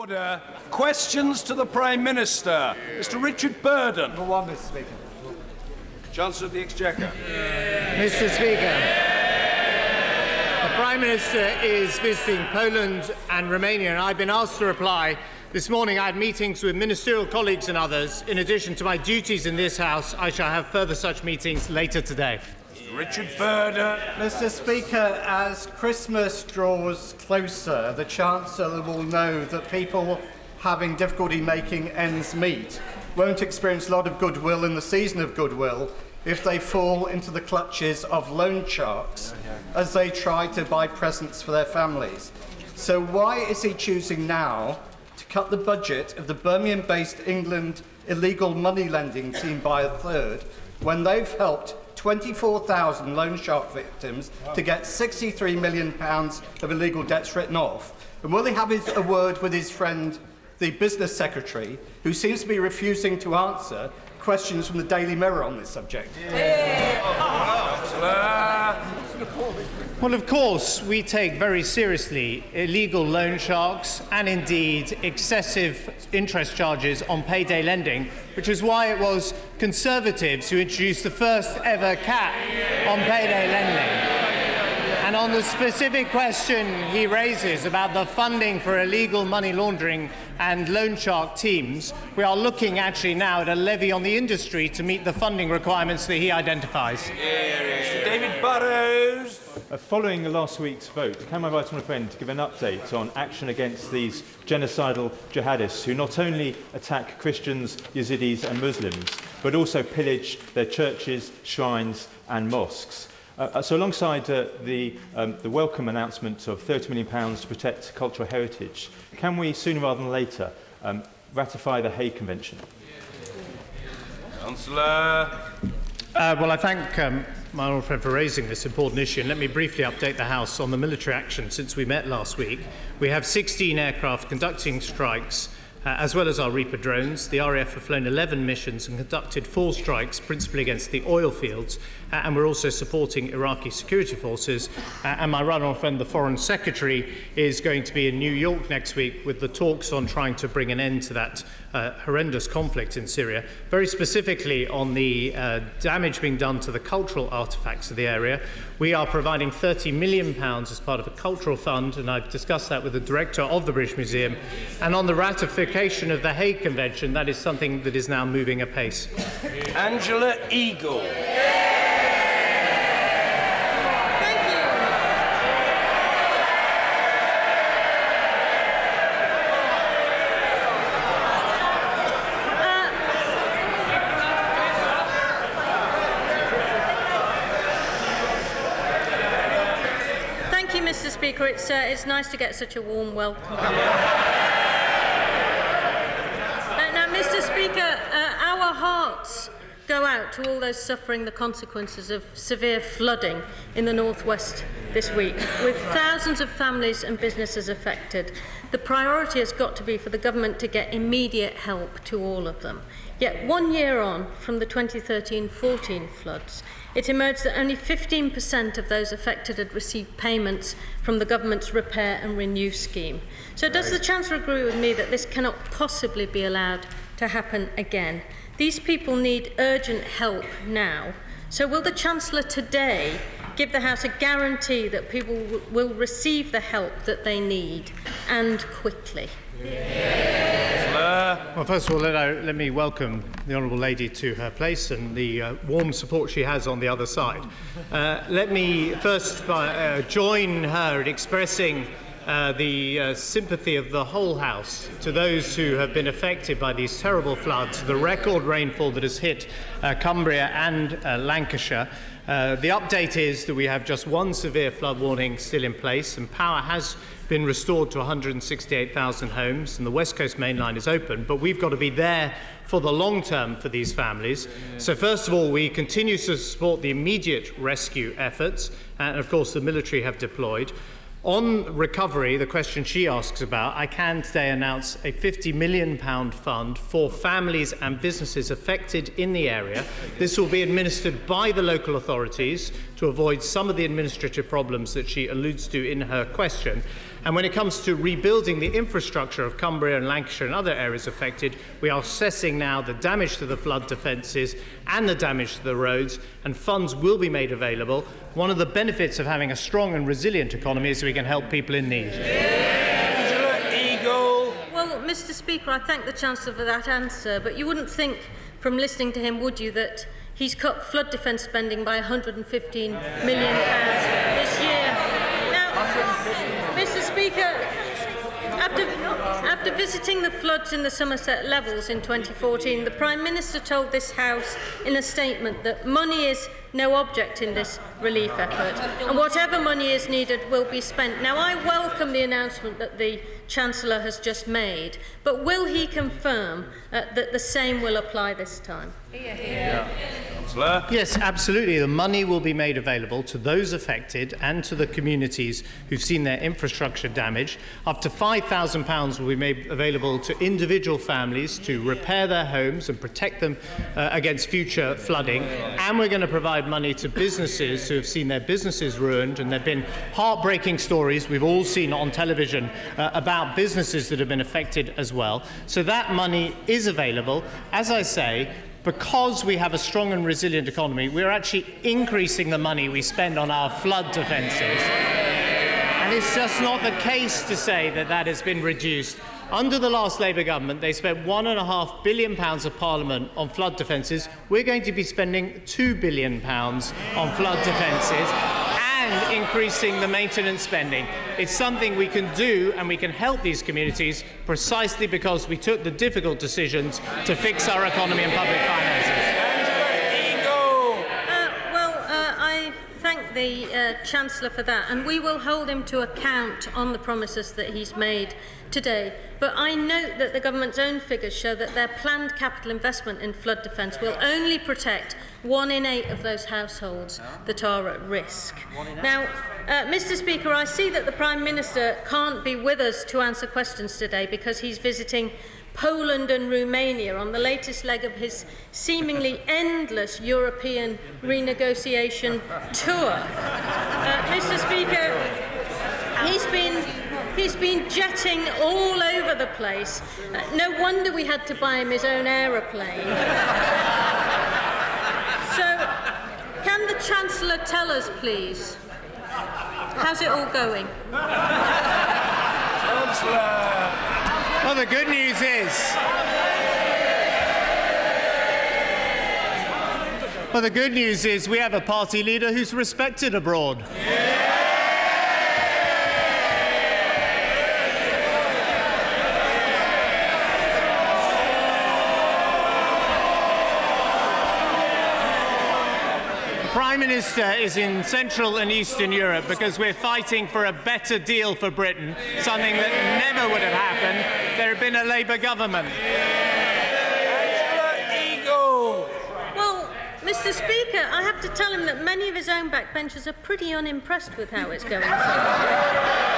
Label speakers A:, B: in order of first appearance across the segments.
A: Order. Questions to the Prime Minister. Mr. Richard Burden.
B: Number one, Mr. Speaker.
A: Chancellor of the Exchequer.
C: Mr. Speaker, the Prime Minister is visiting Poland and Romania, and I've been asked to reply. This morning I had meetings with ministerial colleagues and others. In addition to my duties in this House, I shall have further such meetings later today.
A: Richard.
B: Mr. Speaker, as Christmas draws closer, the Chancellor will know that people having difficulty making ends meet won't experience a lot of goodwill in the season of goodwill if they fall into the clutches of loan sharks as they try to buy presents for their families. So, why is he choosing now to cut the budget of the Birmingham based England illegal money lending team by a third when they've helped 24,000 loan shark victims to get 63 million pounds of illegal debts written off? And will he have his, a word with his friend, the business secretary, who seems to be refusing to answer questions from the Daily Mirror on this subject? Oh, oh, oh.
C: Well, of course, we take very seriously illegal loan sharks and indeed excessive interest charges on payday lending, which is why it was Conservatives who introduced the first ever cap on payday lending. And on the specific question he raises about the funding for illegal money laundering and loan shark teams, we are looking actually now at a levy on the industry to meet the funding requirements that he identifies.
A: Mr. David Burrowes.
D: Uh, following last week's vote, can my right honourable friend give an update on action against these genocidal jihadists who not only attack Christians, Yazidis and Muslims, but also pillage their churches, shrines and mosques? Uh, uh so alongside uh, the, um, the welcome announcement of £30 million pounds to protect cultural heritage, can we sooner rather than later um, ratify the Hague Convention?
A: Councillor.
C: Uh, well, I thank um, my honourable friend for raising this important issue. And let me briefly update the House on the military action since we met last week. We have 16 aircraft conducting strikes. Uh, as well as our Reaper drones, the RAF have flown 11 missions and conducted four strikes, principally against the oil fields, uh, and we're also supporting Iraqi security forces. Uh, and my honourable friend, the Foreign Secretary, is going to be in New York next week with the talks on trying to bring an end to that uh, horrendous conflict in Syria, very specifically on the uh, damage being done to the cultural artefacts of the area. We are providing 30 million pounds as part of a cultural fund, and I've discussed that with the director of the British Museum. And on the ratification of the Hague Convention, that is something that is now moving apace.
A: Angela Eagle.
E: Thank you, Mr. Speaker. It's, it's nice to get such a warm welcome. Uh, now, Mr. Speaker, uh, our hearts go out to all those suffering the consequences of severe flooding in the northwest this week, with thousands of families and businesses affected. The priority has got to be for the government to get immediate help to all of them. Yet, one year on from the 2013 14 floods, it emerged that only 15% of those affected had received payments from the government's Repair and Renew scheme. So, does the Chancellor agree with me that this cannot possibly be allowed to happen again? These people need urgent help now. So, will the Chancellor today give the House a guarantee that people w- will receive the help that they need and quickly?
C: Well, first of all, let, I, let me welcome the Honourable Lady to her place and the uh, warm support she has on the other side. Uh, let me first uh, join her in expressing uh, the uh, sympathy of the whole House to those who have been affected by these terrible floods, the record rainfall that has hit uh, Cumbria and uh, Lancashire. Uh, the update is that we have just one severe flood warning still in place, and power has been restored to 168,000 homes, and the West Coast Main Line is open. But we've got to be there for the long term for these families. So, first of all, we continue to support the immediate rescue efforts, and of course, the military have deployed. On recovery, the question she asks about, I can today announce a £50 million fund for families and businesses affected in the area. This will be administered by the local authorities to avoid some of the administrative problems that she alludes to in her question. And when it comes to rebuilding the infrastructure of Cumbria and Lancashire and other areas affected, we are assessing now the damage to the flood defences and the damage to the roads, and funds will be made available. One of the benefits of having a strong and resilient economy is we can help people in need.
E: Well, Mr. Speaker, I thank the Chancellor for that answer, but you wouldn't think from listening to him, would you, that he's cut flood defence spending by 115 million pounds this year? Now, After, after visiting the floods in the Somerset levels in 2014, the Prime Minister told this House in a statement that money is no object in this relief effort, and whatever money is needed will be spent. Now, I welcome the announcement that the Chancellor has just made, but will he confirm uh, that the same will apply this time?
C: Yes, absolutely. The money will be made available to those affected and to the communities who've seen their infrastructure damaged. Up to £5,000 will be made available to individual families to repair their homes and protect them uh, against future flooding. And we're going to provide money to businesses who have seen their businesses ruined. And there have been heartbreaking stories we've all seen on television uh, about businesses that have been affected as well. So that money is available. As I say, because we have a strong and resilient economy, we're actually increasing the money we spend on our flood defences. And it's just not the case to say that that has been reduced. Under the last Labour government, they spent one and a half billion pounds of Parliament on flood defences. We're going to be spending two billion pounds on flood defences and increasing the maintenance spending. It's something we can do and we can help these communities precisely because we took the difficult decisions to fix our economy and public finances.
E: The uh, Chancellor for that, and we will hold him to account on the promises that he's made today. But I note that the government's own figures show that their planned capital investment in flood defence will only protect one in eight of those households that are at risk. Now, uh, Mr. Speaker, I see that the Prime Minister can't be with us to answer questions today because he's visiting Poland and Romania on the latest leg of his seemingly endless European renegotiation tour. Uh, Mr. Speaker, he's been he's been jetting all over the place. Uh, no wonder we had to buy him his own aeroplane. so, can the Chancellor tell us, please, how's it all going?
A: Councillor.
C: Well, the good news is. Well, the good news is we have a party leader who's respected abroad. The Prime Minister is in Central and Eastern Europe because we're fighting for a better deal for Britain, something that never would have happened if there had been a Labour government.
E: Well, Mr. Speaker, I have to tell him that many of his own backbenchers are pretty unimpressed with how it's going. so far.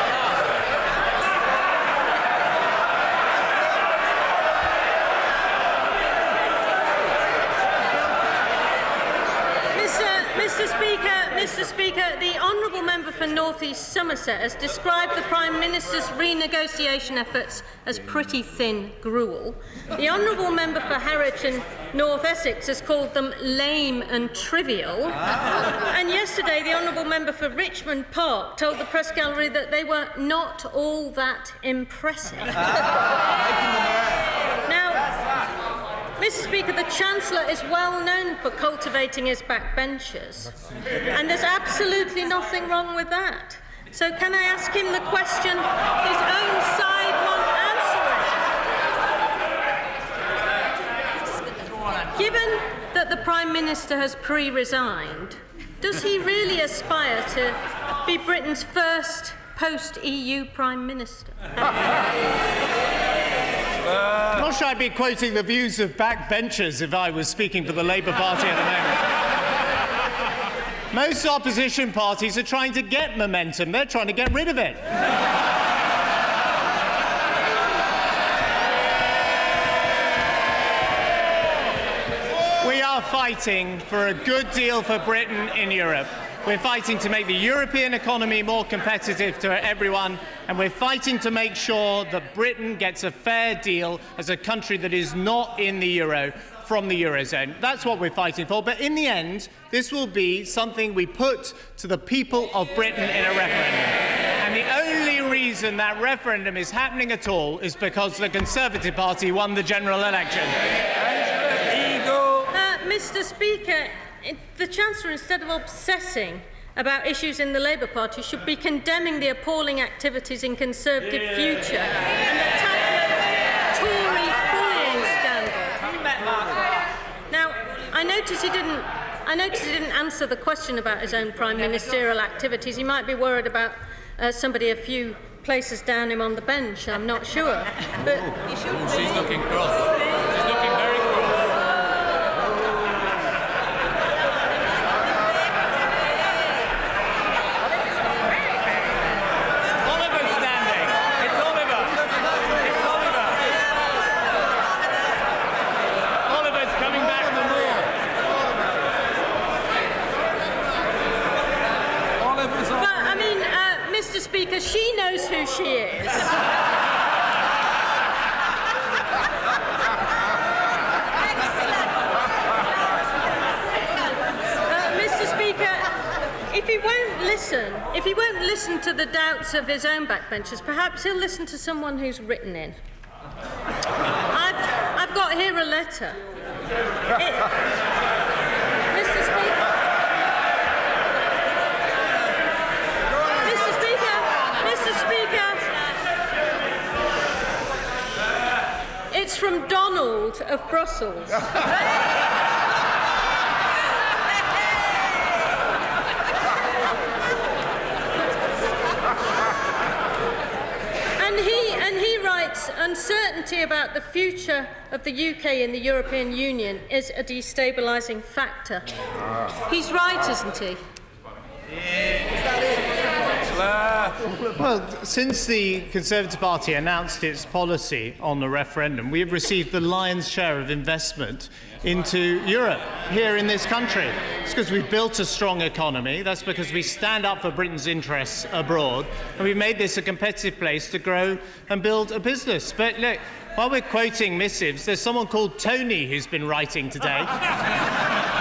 E: Mr. Mr. Speaker, Mr. Speaker, the honourable member for North East Somerset has described the Prime Minister's renegotiation efforts as pretty thin gruel. The honourable member for Harwich and North Essex has called them lame and trivial. And yesterday, the honourable member for Richmond Park told the press gallery that they were not all that impressive. Mr. Speaker, the Chancellor is well known for cultivating his backbenchers, and there's absolutely nothing wrong with that. So, can I ask him the question his own side want answering? Given that the Prime Minister has pre resigned, does he really aspire to be Britain's first post EU Prime Minister?
C: Not sure I'd be quoting the views of backbenchers if I was speaking for the Labour Party at the moment. Most opposition parties are trying to get momentum, they're trying to get rid of it. We are fighting for a good deal for Britain in Europe. We're fighting to make the European economy more competitive to everyone, and we're fighting to make sure that Britain gets a fair deal as a country that is not in the euro from the Eurozone. That's what we're fighting for. But in the end, this will be something we put to the people of Britain in a referendum. And the only reason that referendum is happening at all is because the Conservative Party won the general election.
E: Uh, Mr. Speaker, the Chancellor, instead of obsessing about issues in the Labour Party, should be condemning the appalling activities in Conservative yeah. Future and the Tory bullying scandal. Now, I notice he didn't. I noticed he didn't answer the question about his own prime ministerial activities. He might be worried about uh, somebody a few places down him on the bench. I'm not sure. But
F: she's looking cross. She's looking very
E: she knows who she is. uh, Mr. Speaker, if he won't listen, if he won't listen of his own backbenchers, perhaps he'll listen to someone who's written in. I've, I've got here a letter. It, Mr. Speaker. Mr. Speaker. Mr. Speaker. It's from Donald of Brussels. and he and he writes about the future of the UK in the European Union is a destabilizing factor. He's right, isn't he?
C: Well, since the Conservative Party announced its policy on the referendum, we have received the lion's share of investment into Europe here in this country. It's because we've built a strong economy. That's because we stand up for Britain's interests abroad. And we've made this a competitive place to grow and build a business. But look, while we're quoting missives, there's someone called Tony who's been writing today.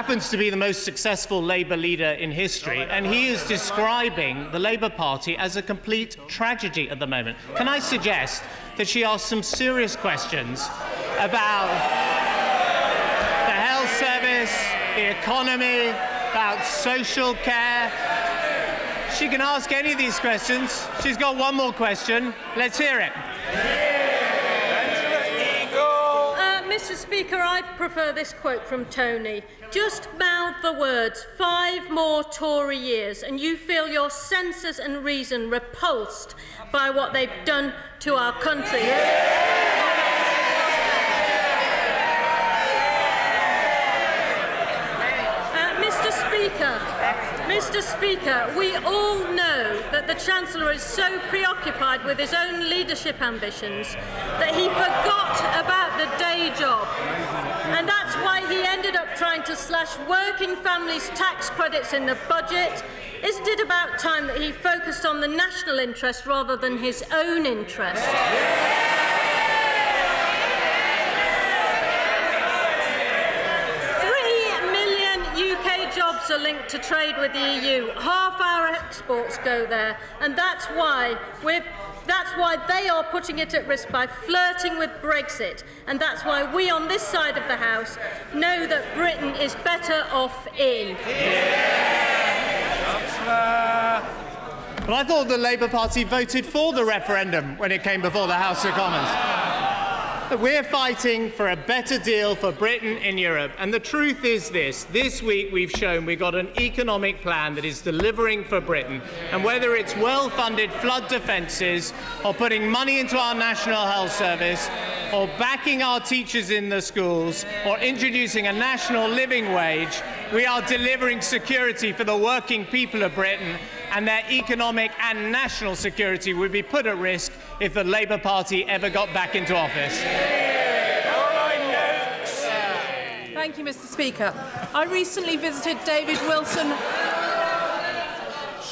C: happens to be the most successful Labour leader in history, and he is describing the Labour Party as a complete tragedy at the moment. Can I suggest that she ask some serious questions about the health service, the economy, about social care? She can ask any of these questions. She's got one more question. Let's hear it.
E: Mr Speaker, I prefer this quote from Tony. Just mouth the words, five more Tory years, and you feel your senses and reason repulsed by what they've done to our country. Yeah. Mr. Speaker, we all know that the Chancellor is so preoccupied with his own leadership ambitions that he forgot about the day job. And that's why he ended up trying to slash working families' tax credits in the budget. Isn't it about time that he focused on the national interest rather than his own interest? Yeah. Linked to trade with the EU. Half our exports go there, and that's why we're that's why they are putting it at risk by flirting with Brexit. And that's why we on this side of the House know that Britain is better off in.
C: But I thought the Labour Party voted for the referendum when it came before the House of Commons. We're fighting for a better deal for Britain in Europe. And the truth is this this week we've shown we've got an economic plan that is delivering for Britain. And whether it's well funded flood defences, or putting money into our National Health Service, or backing our teachers in the schools, or introducing a national living wage, we are delivering security for the working people of Britain and their economic and national security would be put at risk if the Labour Party ever got back into office.
G: Thank you, Mr. Speaker. I recently visited David Wilson.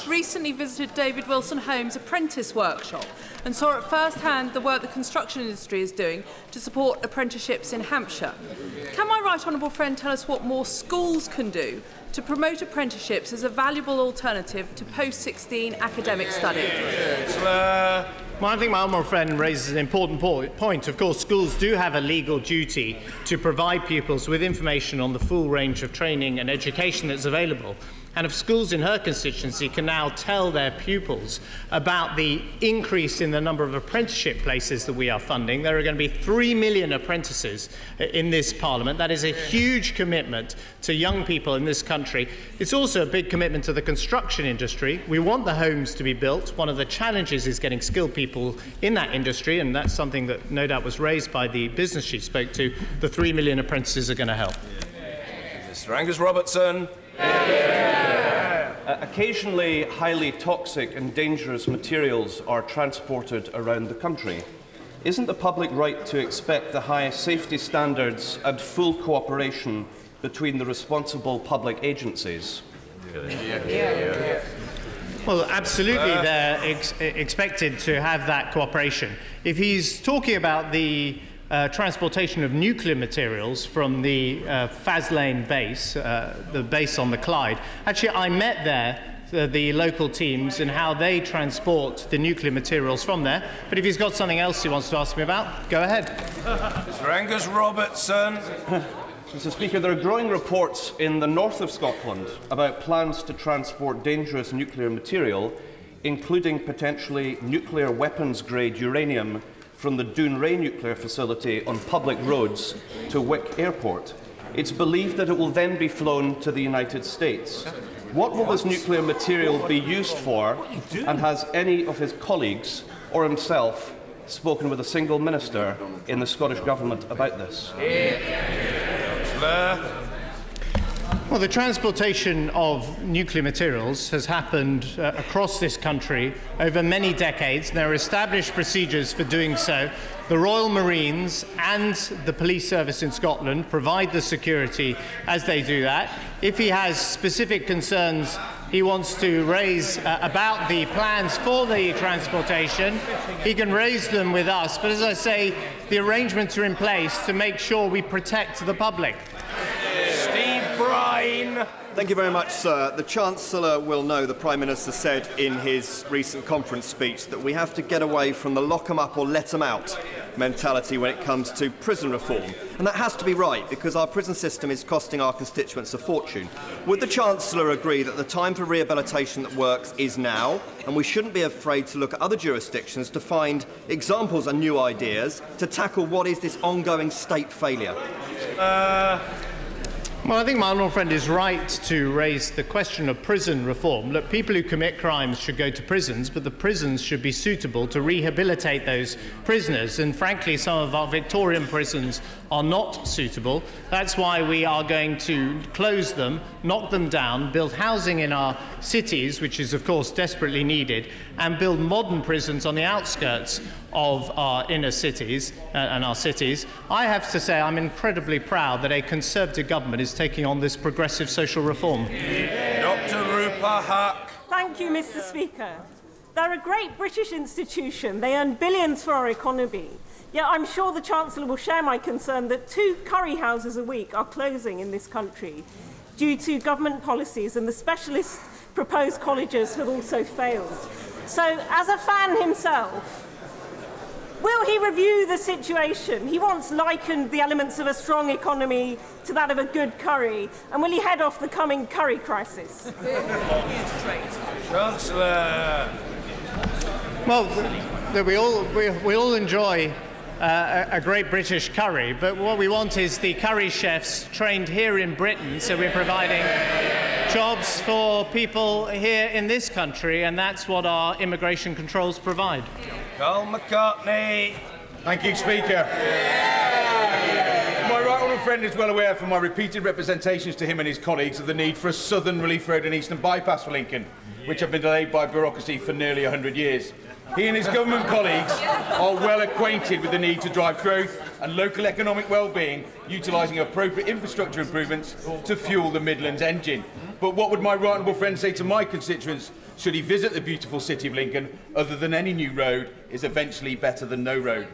G: recently visited David Wilson Home's apprentice workshop and saw at first hand the work the construction industry is doing to support apprenticeships in Hampshire. Can my right honourable friend tell us what more schools can do to promote apprenticeships as a valuable alternative to post 16 academic study?
C: Well, uh, I think my honourable friend raises an important point. Of course, schools do have a legal duty to provide pupils with information on the full range of training and education that's available. And if schools in her constituency can now tell their pupils about the increase in the number of apprenticeship places that we are funding, there are going to be 3 million apprentices in this parliament. That is a huge commitment to young people in this country. It's also a big commitment to the construction industry. We want the homes to be built. One of the challenges is getting skilled people in that industry, and that's something that no doubt was raised by the business she spoke to. The 3 million apprentices are going to help.
A: Mr. Angus Robertson.
H: Uh, occasionally, highly toxic and dangerous materials are transported around the country. Isn't the public right to expect the highest safety standards and full cooperation between the responsible public agencies?
C: Well, absolutely, they're ex- expected to have that cooperation. If he's talking about the uh, transportation of nuclear materials from the uh, Faslane base, uh, the base on the Clyde. Actually, I met there uh, the local teams and how they transport the nuclear materials from there. But if he's got something else he wants to ask me about, go ahead.
A: Mr. Angus Robertson.
H: Mr. Speaker, there are growing reports in the north of Scotland about plans to transport dangerous nuclear material, including potentially nuclear weapons grade uranium from the Dounreay nuclear facility on public roads to Wick Airport. It's believed that it will then be flown to the United States. What will this nuclear material be used for, and has any of his colleagues or himself spoken with a single minister in the Scottish Government about this?
C: Well, the transportation of nuclear materials has happened uh, across this country over many decades. There are established procedures for doing so. The Royal Marines and the police service in Scotland provide the security as they do that. If he has specific concerns he wants to raise uh, about the plans for the transportation, he can raise them with us. But as I say, the arrangements are in place to make sure we protect the public.
I: Thank you very much, sir. The Chancellor will know the Prime Minister said in his recent conference speech that we have to get away from the lock 'em up or let 'em out mentality when it comes to prison reform. And that has to be right because our prison system is costing our constituents a fortune. Would the Chancellor agree that the time for rehabilitation that works is now and we shouldn't be afraid to look at other jurisdictions to find examples and new ideas to tackle what is this ongoing state failure?
C: Uh, well, I think my honourable friend is right to raise the question of prison reform. Look, people who commit crimes should go to prisons, but the prisons should be suitable to rehabilitate those prisoners. And frankly, some of our Victorian prisons are not suitable. That's why we are going to close them, knock them down, build housing in our cities, which is, of course, desperately needed, and build modern prisons on the outskirts of our inner cities uh, and our cities. I have to say, I'm incredibly proud that a Conservative government is taking on this progressive social reform.
A: Dr. Rupa Huq.
J: Thank you, Mr. Speaker. They're a great British institution. They earn billions for our economy. Yet I'm sure the Chancellor will share my concern that two curry houses a week are closing in this country due to government policies, and the specialist proposed colleges have also failed. So, as a fan himself, Will he review the situation? He once likened the elements of a strong economy to that of a good curry. And will he head off the coming curry crisis?
A: Chancellor.
C: Well, we all, we, we all enjoy uh, a, a great British curry, but what we want is the curry chefs trained here in Britain, so we're providing jobs for people here in this country, and that's what our immigration controls provide.
A: Karl McCartney.
K: Thank you, Speaker. My right honourable friend is well aware from my repeated representations to him and his colleagues of the need for a southern relief road and eastern bypass for Lincoln, which have been delayed by bureaucracy for nearly 100 years. He and his government colleagues are well acquainted with the need to drive growth and local economic well-being, utilising appropriate infrastructure improvements to fuel the Midlands engine. But what would my right honourable friend say to my constituents should he visit the beautiful city of Lincoln, other than any new road is eventually better than no road?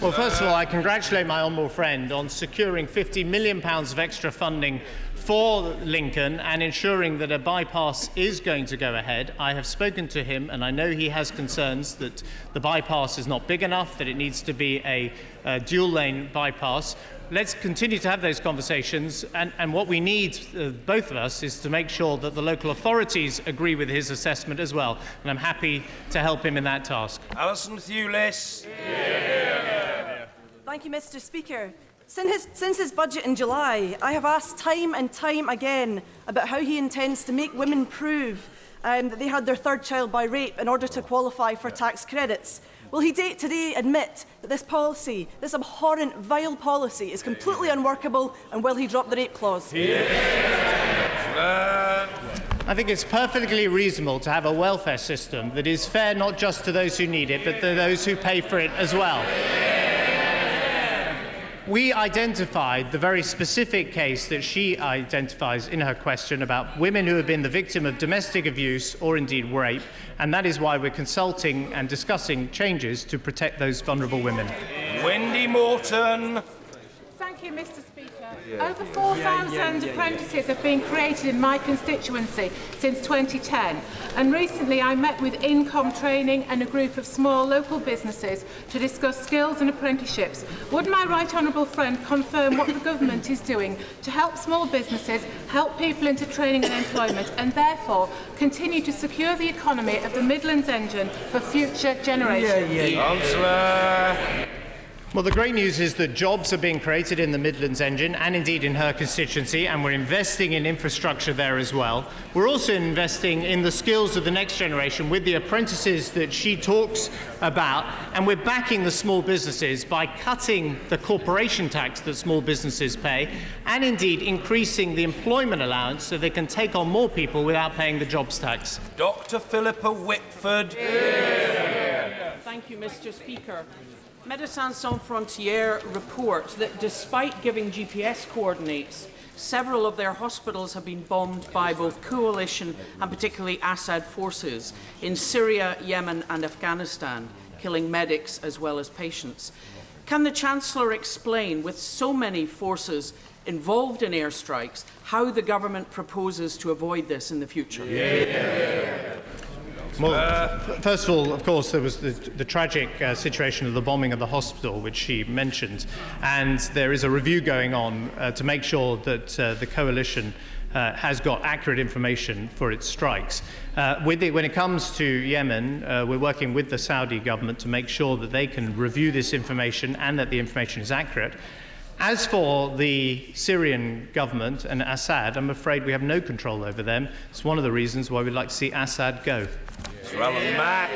C: Well, first of all, I congratulate my honourable friend on securing £50 million of extra funding for Lincoln and ensuring that a bypass is going to go ahead. I have spoken to him and I know he has concerns that the bypass is not big enough, that it needs to be a, a dual lane bypass. Let's continue to have those conversations. And, and what we need, uh, both of us, is to make sure that the local authorities agree with his assessment as well. And I'm happy to help him in that task.
A: Alison Thewliss.
L: Thank you, Mr. Speaker. Since his, since his budget in July, I have asked time and time again about how he intends to make women prove um, that they had their third child by rape in order to qualify for tax credits. Will he today admit that this policy, this abhorrent, vile policy, is completely unworkable and will he drop the rape clause?
C: I think it's perfectly reasonable to have a welfare system that is fair not just to those who need it, but to those who pay for it as well we identified the very specific case that she identifies in her question about women who have been the victim of domestic abuse or indeed rape, and that is why we're consulting and discussing changes to protect those vulnerable women.
A: Wendy Morton.
M: Thank you, Mr. Over 4,000 apprentices have been created in my constituency since 2010 and recently I met with In-Comm Training and a group of small local businesses to discuss skills and apprenticeships. Would my right honourable friend confirm what the government is doing to help small businesses, help people into training and employment and therefore continue to secure the economy of the Midlands engine for future generations?
A: Yeah, yeah.
C: Well, the great news is that jobs are being created in the Midlands engine and indeed in her constituency, and we're investing in infrastructure there as well. We're also investing in the skills of the next generation with the apprentices that she talks about, and we're backing the small businesses by cutting the corporation tax that small businesses pay and indeed increasing the employment allowance so they can take on more people without paying the jobs tax.
A: Dr. Philippa Whitford. Yeah.
N: Thank you, Mr. Speaker. Médecins Sans Frontières report that despite giving GPS coordinates, several of their hospitals have been bombed by both coalition and particularly Assad forces in Syria, Yemen, and Afghanistan, killing medics as well as patients. Can the Chancellor explain, with so many forces involved in airstrikes, how the government proposes to avoid this in the future?
C: Yeah. Well, uh, first of all, of course, there was the, the tragic uh, situation of the bombing of the hospital, which she mentioned, and there is a review going on uh, to make sure that uh, the coalition uh, has got accurate information for its strikes. Uh, the, when it comes to Yemen, uh, we're working with the Saudi government to make sure that they can review this information and that the information is accurate. As for the Syrian government and Assad, I'm afraid we have no control over them. It's one of the reasons why we'd like to see Assad go.
O: Mak.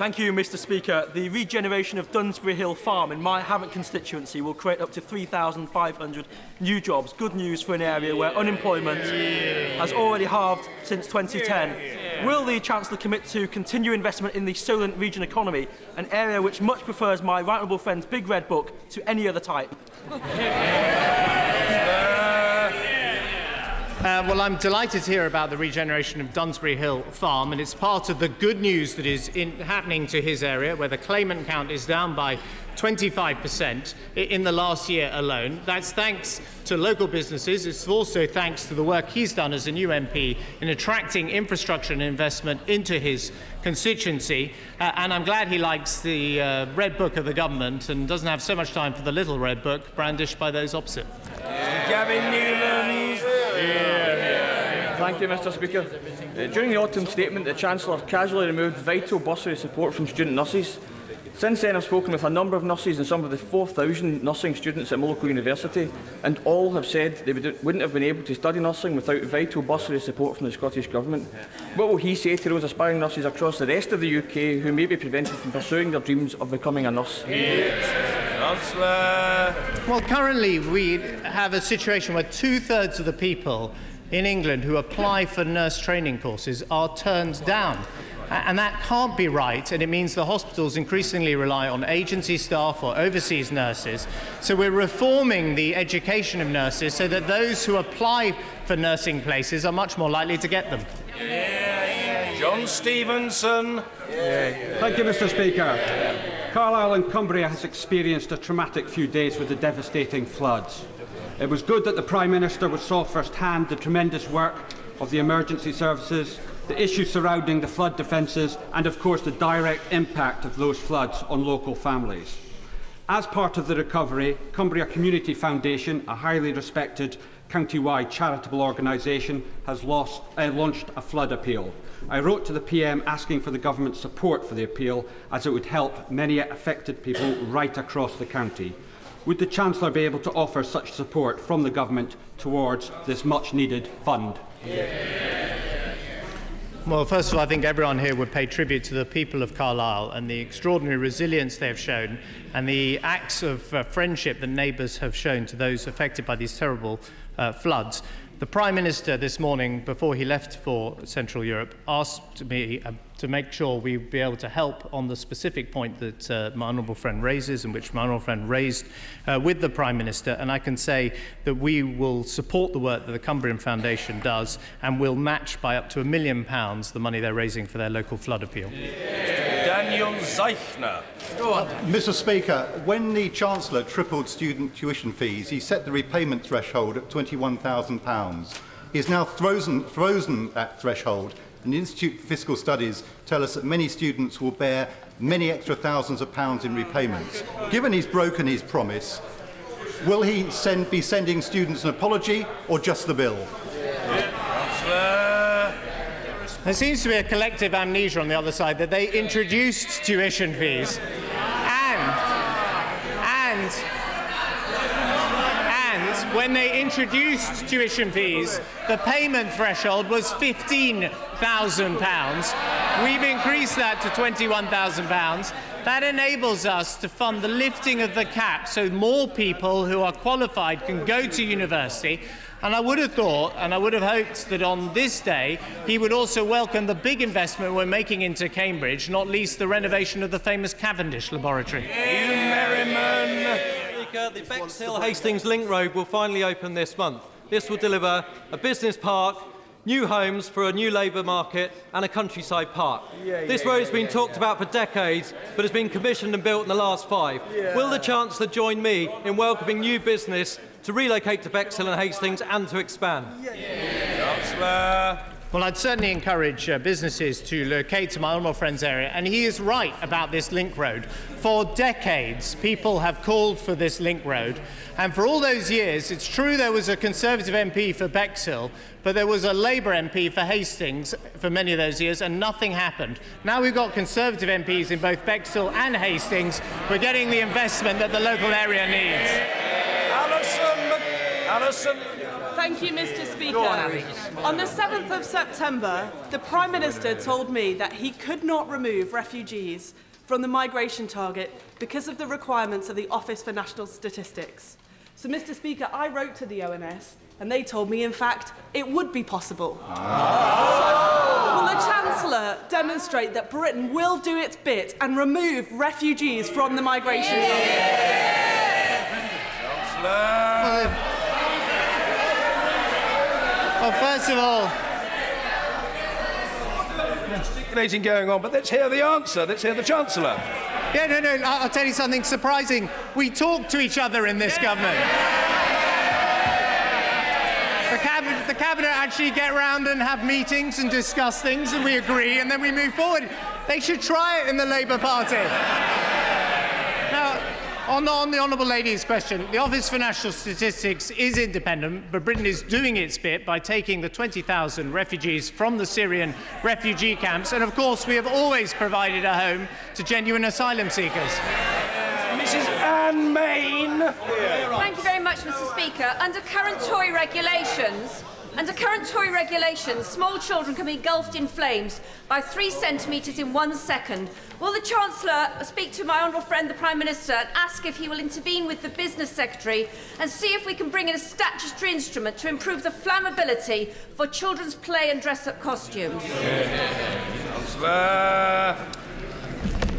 O: Thank you, Mr. Speaker. The regeneration of Dunsbury Hill Farm in my Havant constituency will create up to 3,500 new jobs. Good news for an area where unemployment has already halved since 2010. Will the Chancellor commit to continue investment in the Solent region economy, an area which much prefers my right honourable friend's Big Red Book to any other type?
C: Uh, well, I'm delighted to hear about the regeneration of Dunsbury Hill Farm, and it's part of the good news that is in, happening to his area, where the claimant count is down by 25% in the last year alone. That's thanks to local businesses. It's also thanks to the work he's done as a new MP in attracting infrastructure and investment into his constituency. Uh, and I'm glad he likes the uh, Red Book of the government and doesn't have so much time for the little Red Book brandished by those opposite.
A: Gavin Newlands.
P: Thank you, Mr Speaker. Uh, during the autumn statement, the Chancellor casually removed vital bursary support from student nurses. Since then, I've spoken with a number of nurses and some of the 4,000 nursing students at my local university, and all have said they would, wouldn't have been able to study nursing without vital bursary support from the Scottish Government. What will he say to those aspiring nurses across the rest of the UK who may be prevented from pursuing their dreams of becoming a nurse? Yes.
C: Well, currently we have a situation where two thirds of the people in England who apply for nurse training courses are turned down. And that can't be right, and it means the hospitals increasingly rely on agency staff or overseas nurses. So we're reforming the education of nurses so that those who apply for nursing places are much more likely to get them.
A: John Stevenson.
Q: Thank you, Mr. Speaker. Carlisle and Cumbria has experienced a traumatic few days with the devastating floods. It was good that the Prime Minister saw firsthand the tremendous work of the emergency services, the issues surrounding the flood defences, and of course the direct impact of those floods on local families. As part of the recovery, Cumbria Community Foundation, a highly respected county-wide charitable organisation, has lost, uh, launched a flood appeal. I wrote to the PM asking for the government's support for the appeal as it would help many affected people right across the county. Would the Chancellor be able to offer such support from the government towards this much needed fund?
C: Well, first of all, I think everyone here would pay tribute to the people of Carlisle and the extraordinary resilience they have shown and the acts of uh, friendship that neighbours have shown to those affected by these terrible uh, floods. The Prime Minister this morning, before he left for Central Europe, asked me uh, to make sure we would be able to help on the specific point that uh, my honourable friend raises and which my honourable friend raised uh, with the Prime Minister. And I can say that we will support the work that the Cumbrian Foundation does and will match by up to a million pounds the money they're raising for their local flood appeal.
A: Daniel Zeichner.
R: Mr. Speaker, when the Chancellor tripled student tuition fees, he set the repayment threshold at £21,000. He has now frozen, frozen that threshold, and the Institute for Fiscal Studies tell us that many students will bear many extra thousands of pounds in repayments. Given he's broken his promise, will he send, be sending students an apology or just the bill?
C: There seems to be a collective amnesia on the other side that they introduced tuition fees and and and when they introduced tuition fees, the payment threshold was fifteen thousand pounds. We've increased that to twenty-one thousand pounds. That enables us to fund the lifting of the cap so more people who are qualified can go to university. And I would have thought, and I would have hoped that on this day, he would also welcome the big investment we're making into Cambridge, not least the renovation of the famous Cavendish laboratory.
S: Speaker, the Bexhill Hastings Link Road will finally open this month. This will deliver a business park, new homes for a new labour market, and a countryside park.
T: Yeah,
S: this
T: yeah,
S: road has
T: yeah,
S: been
T: yeah,
S: talked about for decades, but has been commissioned and built in the last five.
T: Yeah.
S: Will the Chancellor join me in welcoming new business to relocate to Bexhill and Hastings and to expand?
A: Councillor.
C: Well, I'd certainly encourage uh, businesses to locate to my honourable friend's area, and he is right about this link road. For decades, people have called for this link road, and for all those years, it's true there was a Conservative MP for Bexhill, but there was a Labour MP for Hastings for many of those years, and nothing happened. Now we've got Conservative MPs in both Bexhill and Hastings. We're getting the investment that the local area needs.
A: Alison. Alison.
G: Thank you, Mr. Speaker.
A: On,
G: the 7th of September, the Prime Minister told me that he could not remove refugees from the migration target because of the requirements of the Office for National Statistics. So, Mr. Speaker, I wrote to the ONS and they told me, in fact, it would be possible. So, will the Chancellor demonstrate that Britain will do its bit and remove refugees from the migration target?
C: Well, well, first of all,
A: Speculating going on, but let's hear the answer. Let's hear the Chancellor.
C: Yeah, no, no, I'll tell you something surprising. We talk to each other in this government. The cabinet, the cabinet actually get round and have meetings and discuss things, and we agree, and then we move forward. They should try it in the Labour Party. Now, on, on the Honourable Lady's question, the Office for National Statistics is independent, but Britain is doing its bit by taking the 20,000 refugees from the Syrian refugee camps, and of course, we have always provided a home to genuine asylum seekers.
A: Mrs. Anne Main.
U: Thank you very much, Mr. Speaker. Under current Tory regulations,
T: Under current Tory regulations, small children can be engulfed in flames by three centimetres in one second. Will the Chancellor speak to my honourable friend, the Prime Minister, and ask if he will intervene with the Business Secretary and see if we can bring in a statutory instrument to improve the flammability for children's play and dress up costumes?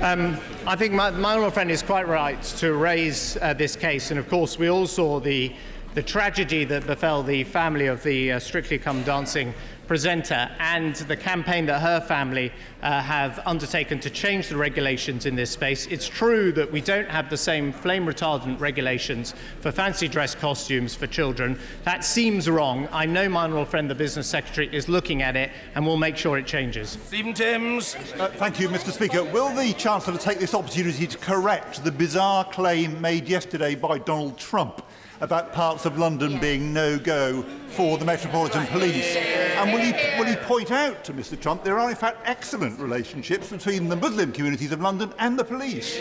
C: Um, I think my, my honourable friend is quite right to raise uh, this case, and of course, we all saw the, the tragedy that befell the family of the uh, Strictly Come Dancing presenter and the campaign that her family uh, have undertaken to change the regulations in this space. It's true that we don't have the same flame retardant regulations for fancy dress costumes for children. That seems wrong. I know my honourable friend, the business secretary, is looking at it and will make sure it changes.
A: Stephen Timms.
U: Uh, thank you, Mr. Speaker. Will the Chancellor take this opportunity to correct the bizarre claim made yesterday by Donald Trump about parts of London yes. being no-go for the Metropolitan Police? And will he, will he point out to Mr Trump there are in fact excellent relationships between the Muslim communities of London and the police?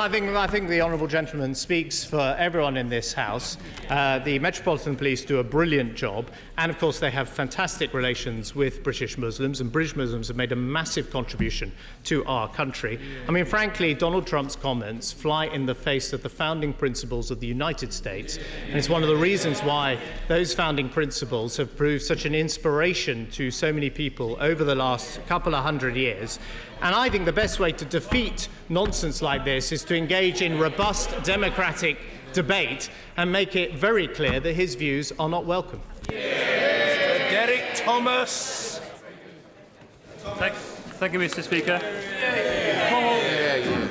C: Well, I think, I think the Honourable Gentleman speaks for everyone in this House. Uh, the Metropolitan Police do a brilliant job, and of course, they have fantastic relations with British Muslims, and British Muslims have made a massive contribution to our country. I mean, frankly, Donald Trump's comments fly in the face of the founding principles of the United States, and it's one of the reasons why those founding principles have proved such an inspiration to so many people over the last couple of hundred years. And I think the best way to defeat nonsense like this is to engage in robust democratic debate and make it very clear that his views are not welcome.
A: Mr. Derek Thomas.
V: Thank, thank you, Mr. Speaker. Cornwall,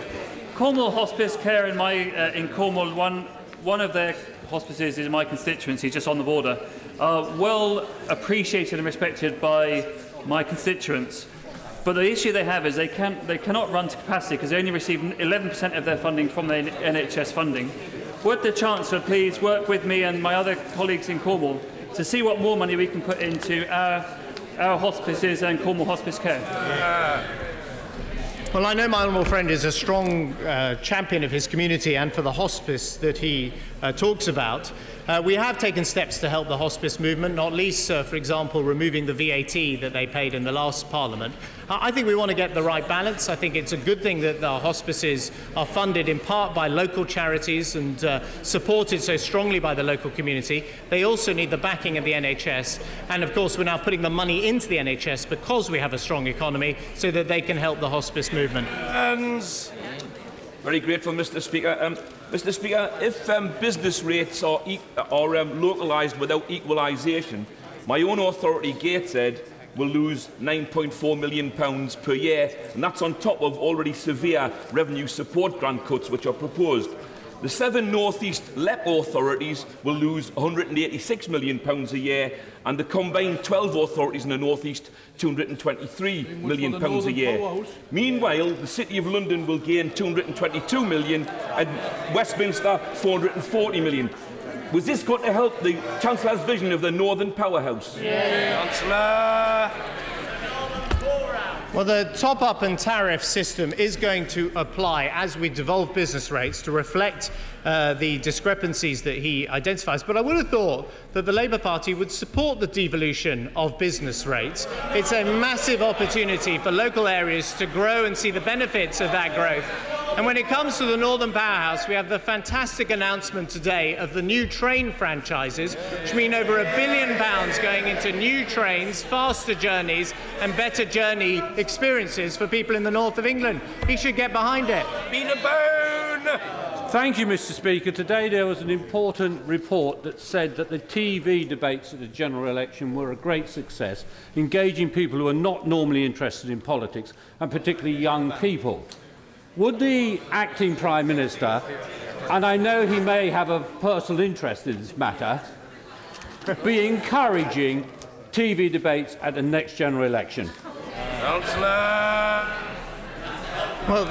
V: Cornwall Hospice Care in my uh, in Cornwall, one one of their hospices in my constituency, just on the border, are well appreciated and respected by my constituents. But the issue they have is they, can, they cannot run to capacity because they only receive 11% of their funding from the NHS funding. Would the Chancellor please work with me and my other colleagues in Cornwall to see what more money we can put into our, our hospices and Cornwall hospice care?
C: Well, I know my honourable friend is a strong uh, champion of his community and for the hospice that he uh, talks about. Uh, we have taken steps to help the hospice movement, not least, uh, for example, removing the VAT that they paid in the last Parliament. I think we want to get the right balance. I think it's a good thing that our hospices are funded in part by local charities and uh, supported so strongly by the local community. They also need the backing of the NHS. And of course, we're now putting the money into the NHS because we have a strong economy so that they can help the hospice movement.
A: And
W: very grateful, Mr. Speaker. Um, Mr. Speaker, if um, business rates are, e are um, localised without equalisation, my own authority, Gateshead, will lose £9.4 million per year, and that's on top of already severe revenue support grant cuts which are proposed. The seven North East LEP authorities will lose £186 million a year, and the combined 12 authorities in the North East £223 million a year. Meanwhile, the City of London will gain £222 million and Westminster £440 million. Was this going to help the Chancellor's vision of the Northern Powerhouse?
A: Yeah. Chancellor!
C: Well, the top up and tariff system is going to apply as we devolve business rates to reflect uh, the discrepancies that he identifies. But I would have thought that the Labour Party would support the devolution of business rates. It's a massive opportunity for local areas to grow and see the benefits of that growth. And when it comes to the Northern Powerhouse, we have the fantastic announcement today of the new train franchises, which mean over a billion pounds going into new trains, faster journeys, and better journey experiences for people in the north of England. He should get behind it.
A: Be the bone!
X: Thank you, Mr. Speaker. Today there was an important report that said that the TV debates at the general election were a great success, engaging people who are not normally interested in politics, and particularly young people. Would the acting Prime Minister, and I know he may have a personal interest in this matter, be encouraging TV debates at the next general election?
A: Chancellor.
C: Well,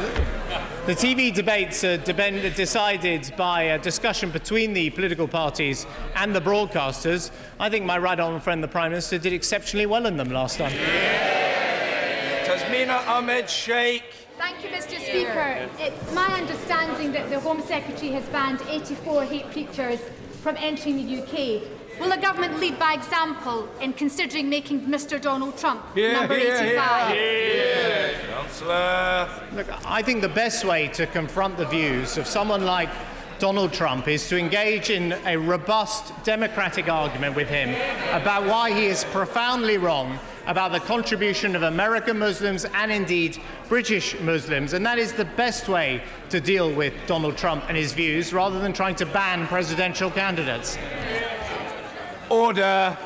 C: the TV debates are decided by a discussion between the political parties and the broadcasters. I think my right honourable friend, the Prime Minister, did exceptionally well in them last time.
A: Tasmina Ahmed Sheikh.
Y: Thank you, Mr. Speaker. It's my understanding that the Home Secretary has banned 84 hate preachers from entering the UK. Will the government lead by example in considering making Mr Donald Trump
A: Yeah,
Y: number
A: yeah,
Y: 85?
A: yeah. Chancellor.
C: Look, I think the best way to confront the views of someone like Donald Trump is to engage in a robust democratic argument with him about why he is profoundly wrong about the contribution of American Muslims and indeed British Muslims. And that is the best way to deal with Donald Trump and his views rather than trying to ban presidential candidates.
A: Order.